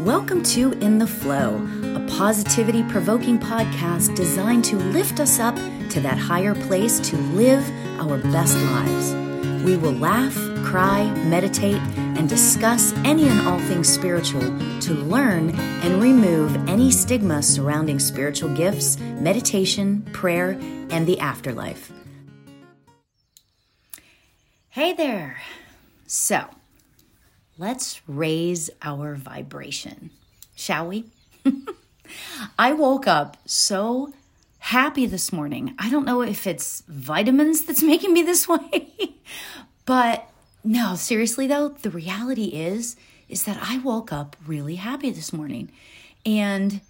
Welcome to In the Flow, a positivity provoking podcast designed to lift us up to that higher place to live our best lives. We will laugh, cry, meditate, and discuss any and all things spiritual to learn and remove any stigma surrounding spiritual gifts, meditation, prayer, and the afterlife. Hey there. So, let's raise our vibration, shall we? I woke up so happy this morning. I don't know if it's vitamins that's making me this way, but no, seriously though, the reality is is that I woke up really happy this morning. And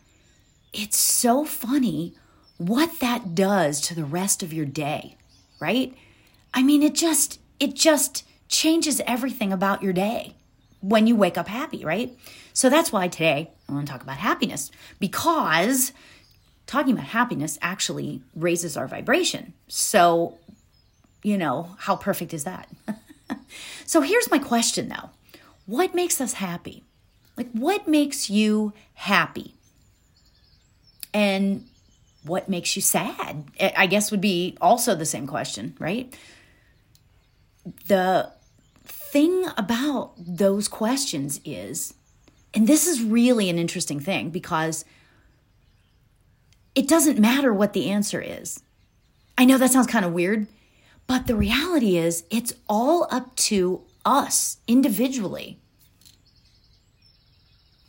it's so funny what that does to the rest of your day, right? I mean, it just it just changes everything about your day when you wake up happy, right? So that's why today I want to talk about happiness because talking about happiness actually raises our vibration. So, you know, how perfect is that? so here's my question though What makes us happy? Like, what makes you happy? And what makes you sad? I guess would be also the same question, right? The thing about those questions is, and this is really an interesting thing because it doesn't matter what the answer is. I know that sounds kind of weird, but the reality is it's all up to us individually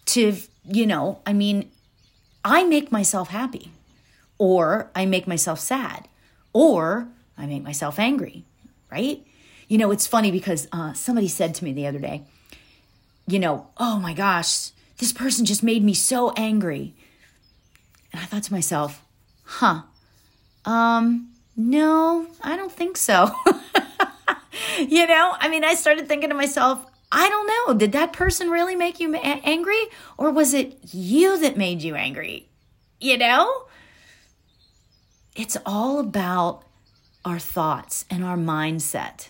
to, you know, I mean, I make myself happy, or I make myself sad, or I make myself angry, right? You know, it's funny because uh, somebody said to me the other day, you know, oh my gosh, this person just made me so angry. And I thought to myself, huh, um, no, I don't think so. you know, I mean, I started thinking to myself, I don't know, did that person really make you angry? Or was it you that made you angry? You know? It's all about our thoughts and our mindset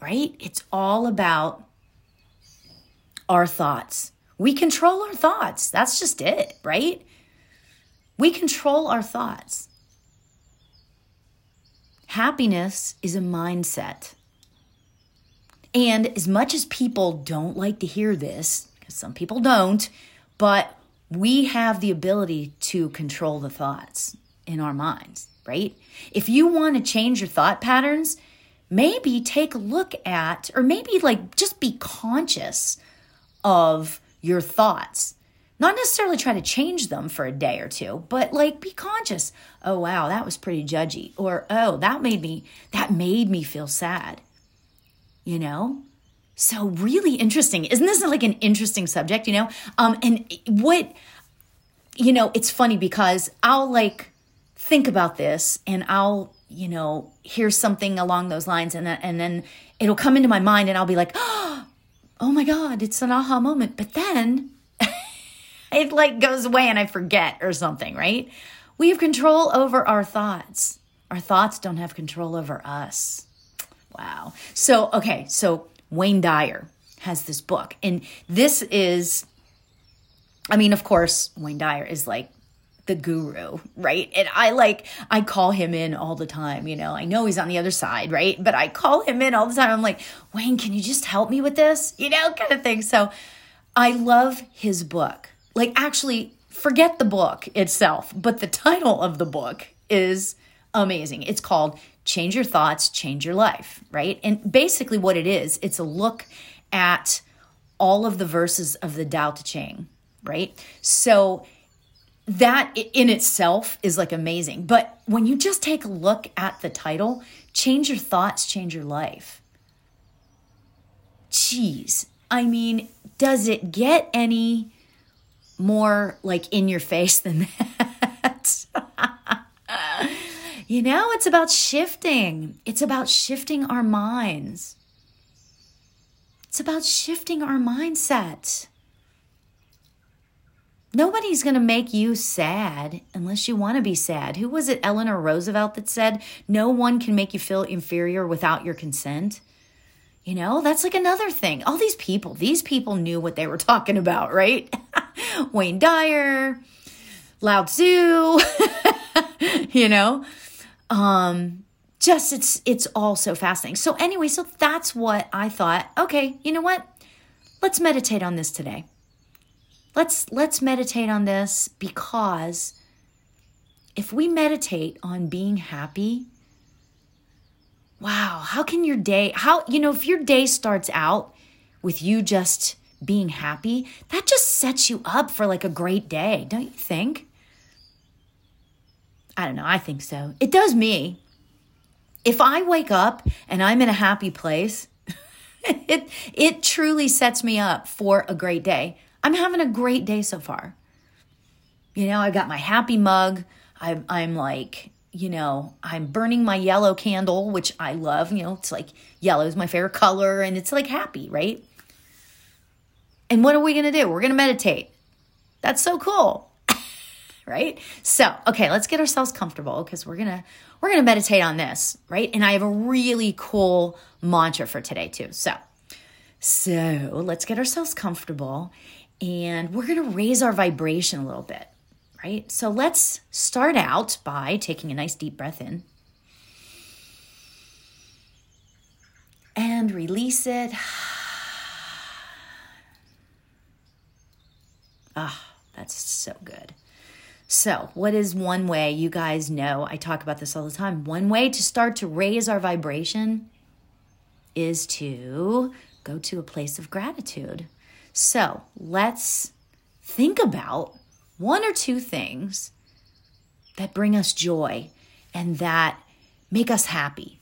right? It's all about our thoughts. We control our thoughts. That's just it, right? We control our thoughts. Happiness is a mindset. And as much as people don't like to hear this, because some people don't, but we have the ability to control the thoughts in our minds, right? If you want to change your thought patterns, maybe take a look at, or maybe like just be conscious of your thoughts. Not necessarily try to change them for a day or two, but like be conscious. Oh wow, that was pretty judgy. Or oh, that made me that made me feel sad. You know? So really interesting. Isn't this like an interesting subject, you know? Um and what you know, it's funny because I'll like think about this and I'll you know, hear something along those lines, and then, and then it'll come into my mind, and I'll be like, oh my god, it's an aha moment. But then it like goes away, and I forget or something, right? We have control over our thoughts. Our thoughts don't have control over us. Wow. So okay, so Wayne Dyer has this book, and this is. I mean, of course, Wayne Dyer is like the guru, right? And I like, I call him in all the time. You know, I know he's on the other side, right? But I call him in all the time. I'm like, Wayne, can you just help me with this? You know, kind of thing. So I love his book. Like, actually, forget the book itself, but the title of the book is amazing. It's called Change Your Thoughts, Change Your Life, right? And basically, what it is, it's a look at all of the verses of the Tao Te Ching, right? So that in itself is like amazing. But when you just take a look at the title, change your thoughts, change your life. Jeez. I mean, does it get any more like in your face than that? you know, it's about shifting. It's about shifting our minds. It's about shifting our mindset. Nobody's going to make you sad unless you want to be sad. Who was it, Eleanor Roosevelt, that said, No one can make you feel inferior without your consent? You know, that's like another thing. All these people, these people knew what they were talking about, right? Wayne Dyer, Lao Tzu, you know? Um, just it's it's all so fascinating. So anyway, so that's what I thought, okay, you know what? Let's meditate on this today. Let's let's meditate on this because if we meditate on being happy, wow, how can your day how you know if your day starts out with you just being happy, that just sets you up for like a great day, don't you think? I don't know, I think so. It does me. If I wake up and I'm in a happy place, it it truly sets me up for a great day. I'm having a great day so far. You know, I've got my happy mug. I'm I'm like, you know, I'm burning my yellow candle, which I love. You know, it's like yellow is my favorite color, and it's like happy, right? And what are we gonna do? We're gonna meditate. That's so cool. right? So, okay, let's get ourselves comfortable because we're gonna we're gonna meditate on this, right? And I have a really cool mantra for today too. So, so let's get ourselves comfortable and we're gonna raise our vibration a little bit, right? So let's start out by taking a nice deep breath in. And release it. Ah, that's so good. So, what is one way you guys know? I talk about this all the time. One way to start to raise our vibration is to go to a place of gratitude. So, let's think about one or two things that bring us joy and that make us happy.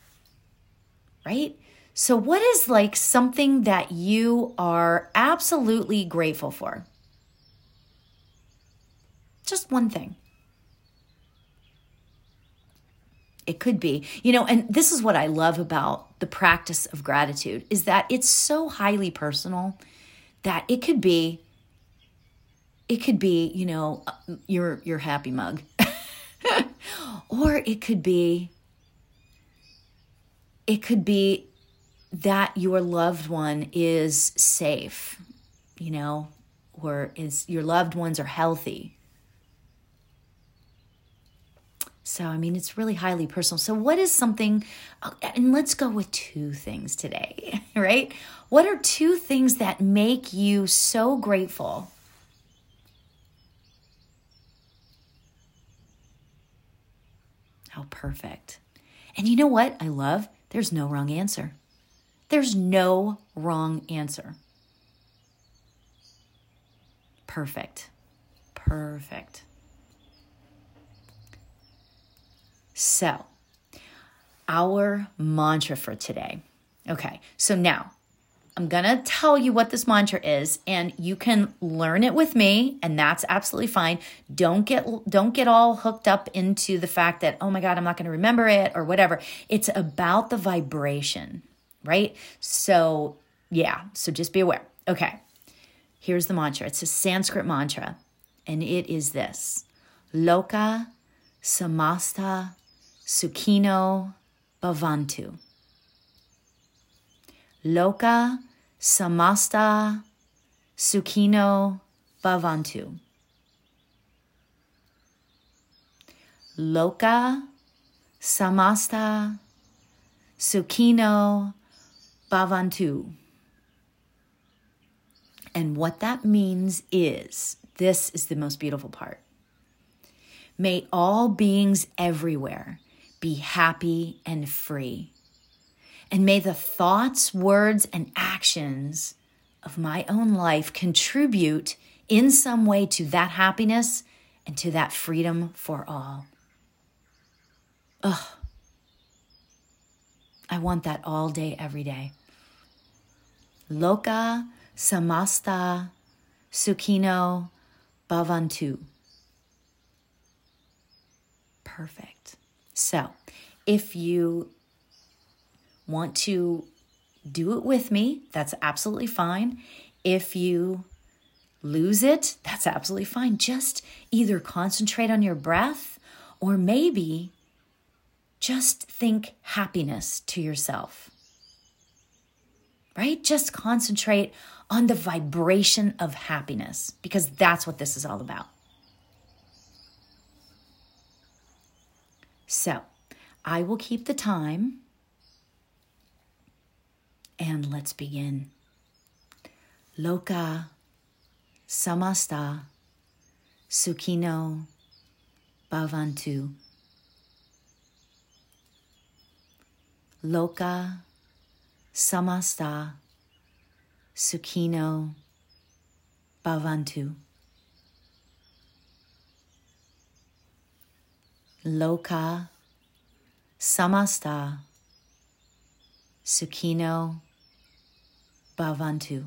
Right? So, what is like something that you are absolutely grateful for? Just one thing. It could be, you know, and this is what I love about the practice of gratitude is that it's so highly personal that it could be it could be, you know, your your happy mug. or it could be it could be that your loved one is safe, you know, or is your loved ones are healthy So, I mean, it's really highly personal. So, what is something, uh, and let's go with two things today, right? What are two things that make you so grateful? How perfect. And you know what I love? There's no wrong answer. There's no wrong answer. Perfect. Perfect. So, our mantra for today. Okay, so now I'm gonna tell you what this mantra is, and you can learn it with me, and that's absolutely fine. Don't get don't get all hooked up into the fact that oh my god, I'm not gonna remember it or whatever. It's about the vibration, right? So yeah, so just be aware. Okay, here's the mantra. It's a Sanskrit mantra, and it is this: Loka Samasta Sukhino Bhavantu. Loka Samasta Sukhino Bhavantu. Loka Samasta Sukhino Bhavantu. And what that means is this is the most beautiful part. May all beings everywhere be happy and free. And may the thoughts, words, and actions of my own life contribute in some way to that happiness and to that freedom for all. Ugh. I want that all day, every day. Loka samasta sukhino bhavantu. Perfect. So, if you want to do it with me, that's absolutely fine. If you lose it, that's absolutely fine. Just either concentrate on your breath or maybe just think happiness to yourself. right? Just concentrate on the vibration of happiness because that's what this is all about. So, I will keep the time and let's begin. Loka samasta Sukhino, bhavantu. Loka samasta sukhino bhavantu. Loka samasta sukhino bhavantu.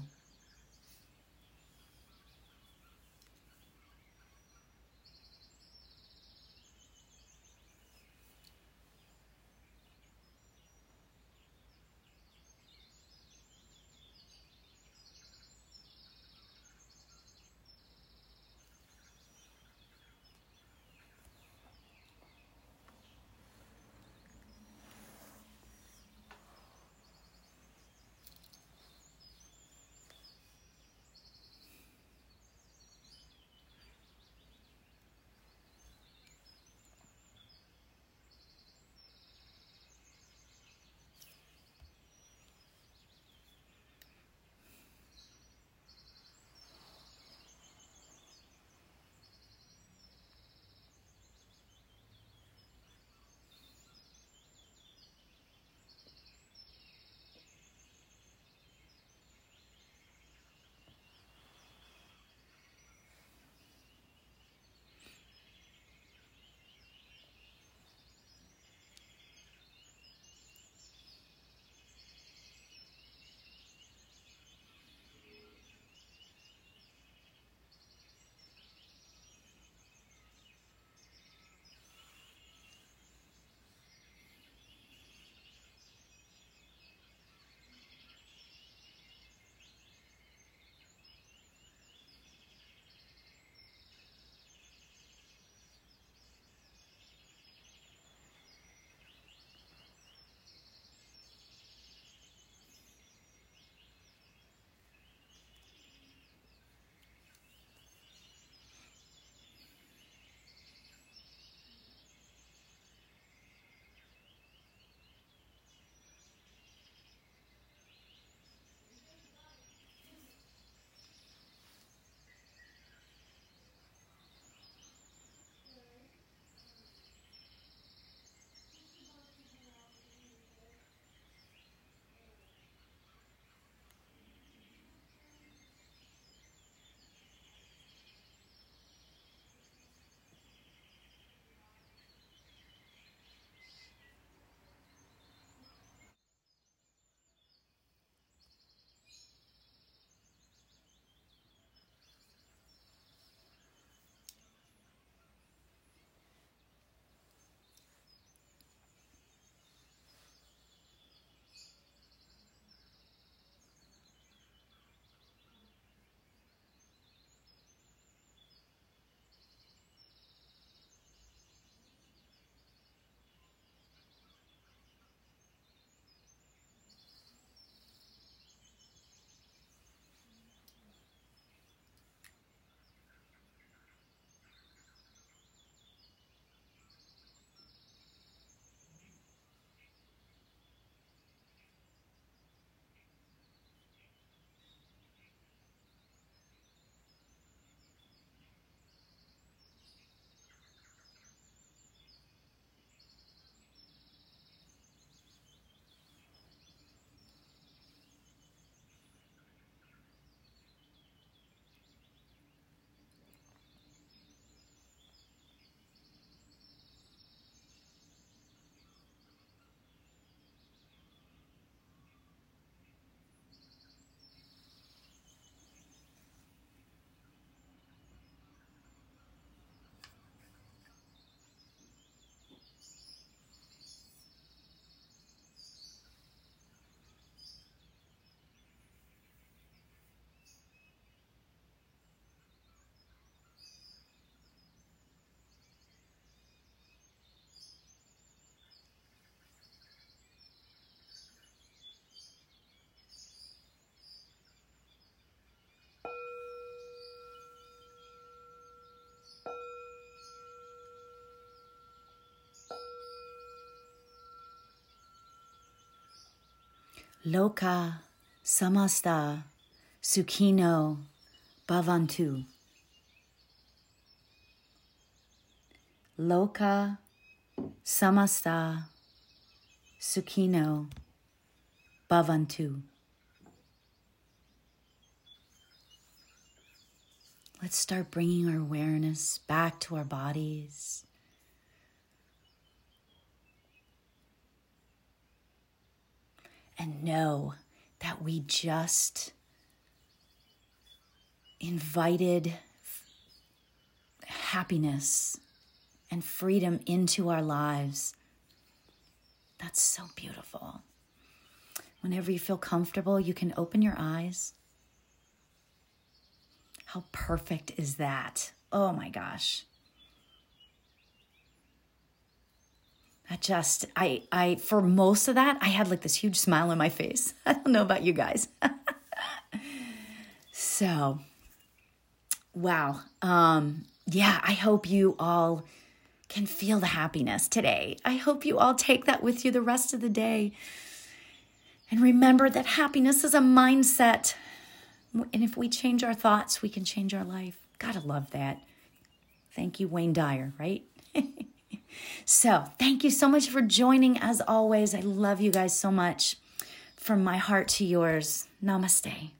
Loka samasta sukhino bhavantu. Loka samasta sukhino bhavantu. Let's start bringing our awareness back to our bodies. And know that we just invited happiness and freedom into our lives. That's so beautiful. Whenever you feel comfortable, you can open your eyes. How perfect is that? Oh my gosh. I just I I for most of that I had like this huge smile on my face. I don't know about you guys. so wow. Um yeah, I hope you all can feel the happiness today. I hope you all take that with you the rest of the day. And remember that happiness is a mindset. And if we change our thoughts, we can change our life. Gotta love that. Thank you, Wayne Dyer, right? So, thank you so much for joining. As always, I love you guys so much. From my heart to yours, namaste.